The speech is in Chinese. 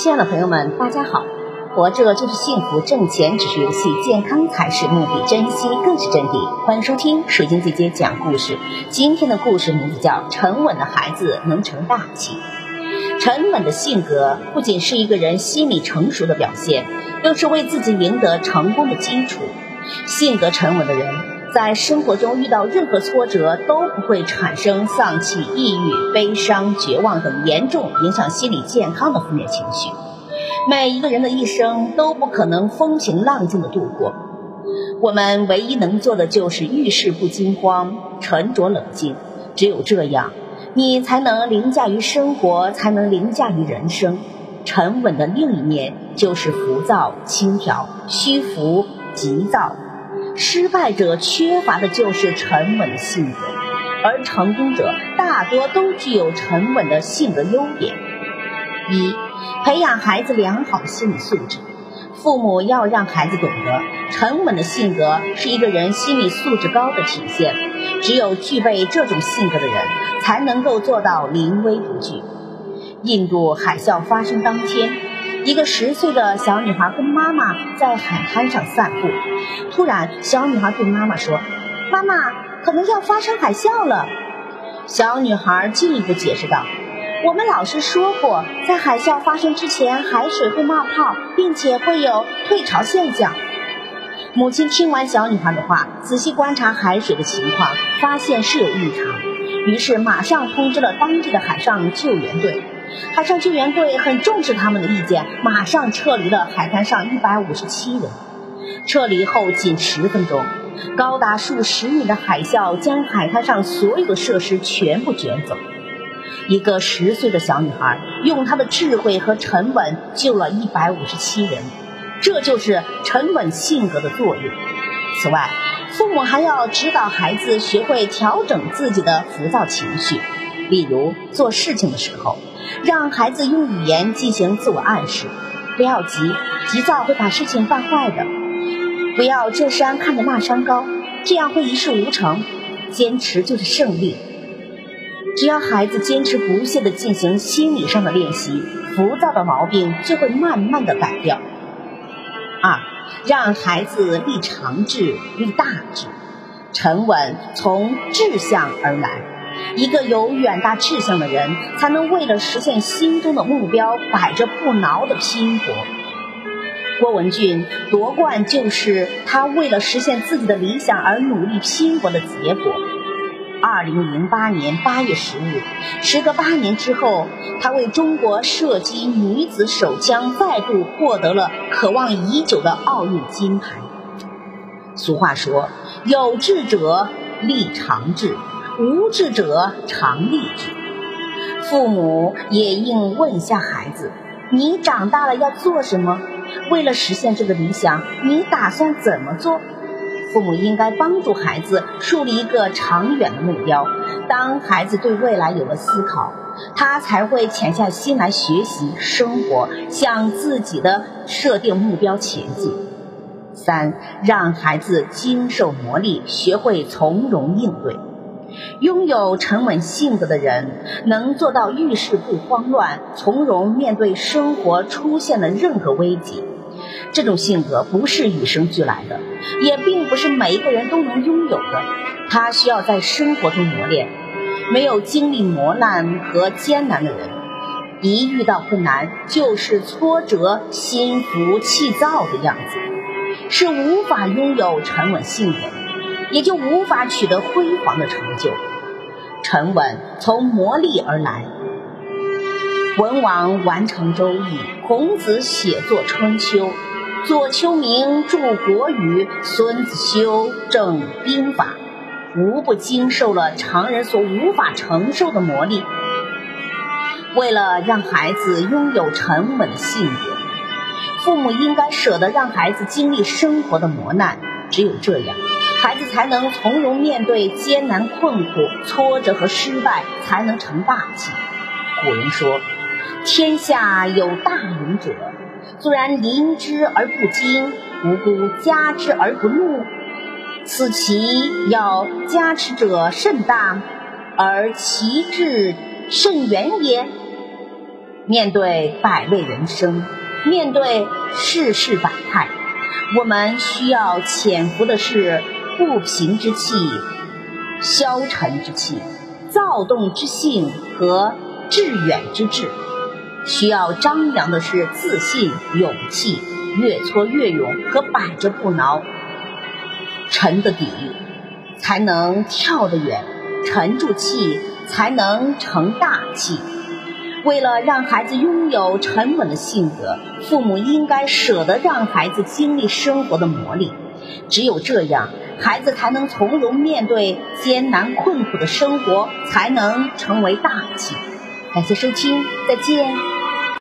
亲爱的朋友们，大家好！活着就是幸福，挣钱只是游戏，健康才是目的，珍惜更是真谛。欢迎收听水晶姐姐讲故事。今天的故事名字叫《沉稳的孩子能成大器》。沉稳的性格不仅是一个人心理成熟的表现，更是为自己赢得成功的基础。性格沉稳的人，在生活中遇到任何挫折，都不会产生丧气、抑郁、悲伤、绝望等严重影响心理健康的负面情绪。每一个人的一生都不可能风平浪静的度过，我们唯一能做的就是遇事不惊慌，沉着冷静。只有这样，你才能凌驾于生活，才能凌驾于人生。沉稳的另一面就是浮躁、轻佻、虚浮、急躁。失败者缺乏的就是沉稳的性格，而成功者大多都具有沉稳的性格优点。一培养孩子良好的心理素质，父母要让孩子懂得，沉稳的性格是一个人心理素质高的体现。只有具备这种性格的人，才能够做到临危不惧。印度海啸发生当天，一个十岁的小女孩跟妈妈在海滩上散步，突然，小女孩对妈妈说：“妈妈，可能要发生海啸了。”小女孩进一步解释道。我们老师说过，在海啸发生之前，海水会冒泡，并且会有退潮现象。母亲听完小女孩的话，仔细观察海水的情况，发现是有异常，于是马上通知了当地的海上救援队。海上救援队很重视他们的意见，马上撤离了海滩上一百五十七人。撤离后仅十分钟，高达数十米的海啸将海滩上所有的设施全部卷走。一个十岁的小女孩用她的智慧和沉稳救了一百五十七人，这就是沉稳性格的作用。此外，父母还要指导孩子学会调整自己的浮躁情绪，例如做事情的时候，让孩子用语言进行自我暗示：不要急，急躁会把事情办坏的；不要这山看着那山高，这样会一事无成；坚持就是胜利。只要孩子坚持不懈地进行心理上的练习，浮躁的毛病就会慢慢的改掉。二，让孩子立长志、立大志，沉稳从志向而来。一个有远大志向的人，才能为了实现心中的目标，百折不挠的拼搏。郭文俊夺冠，就是他为了实现自己的理想而努力拼搏的结果。二零零八年八月十日，时隔八年之后，他为中国射击女子手枪再度获得了渴望已久的奥运金牌。俗话说：“有志者立长志，无志者常立志。”父母也应问一下孩子：“你长大了要做什么？为了实现这个理想，你打算怎么做？”父母应该帮助孩子树立一个长远的目标。当孩子对未来有了思考，他才会潜下心来学习生活，向自己的设定目标前进。三，让孩子经受磨砺，学会从容应对。拥有沉稳性格的人，能做到遇事不慌乱，从容面对生活出现的任何危机。这种性格不是与生俱来的，也并不是每一个人都能拥有的。他需要在生活中磨练。没有经历磨难和艰难的人，一遇到困难就是挫折、心浮气躁的样子，是无法拥有沉稳性格，也就无法取得辉煌的成就。沉稳从磨砺而来。文王完成《周易》，孔子写作《春秋》。左丘明著《国语》，孙子修正兵法，无不经受了常人所无法承受的磨砺。为了让孩子拥有沉稳的性格，父母应该舍得让孩子经历生活的磨难。只有这样，孩子才能从容面对艰难困苦、挫折和失败，才能成大器。古人说：“天下有大勇者。”虽然临之而不惊，无辜加之而不怒，此其要加持者甚大，而其志甚远也。面对百味人生，面对世事百态，我们需要潜伏的是不平之气、消沉之气、躁动之性和致远之志；需要张扬的是自信、勇气、越挫越勇和百折不挠。沉得底，才能跳得远；沉住气，才能成大器。为了让孩子拥有沉稳的性格，父母应该舍得让孩子经历生活的磨砺。只有这样，孩子才能从容面对艰难困苦的生活，才能成为大器。感谢收听，再见。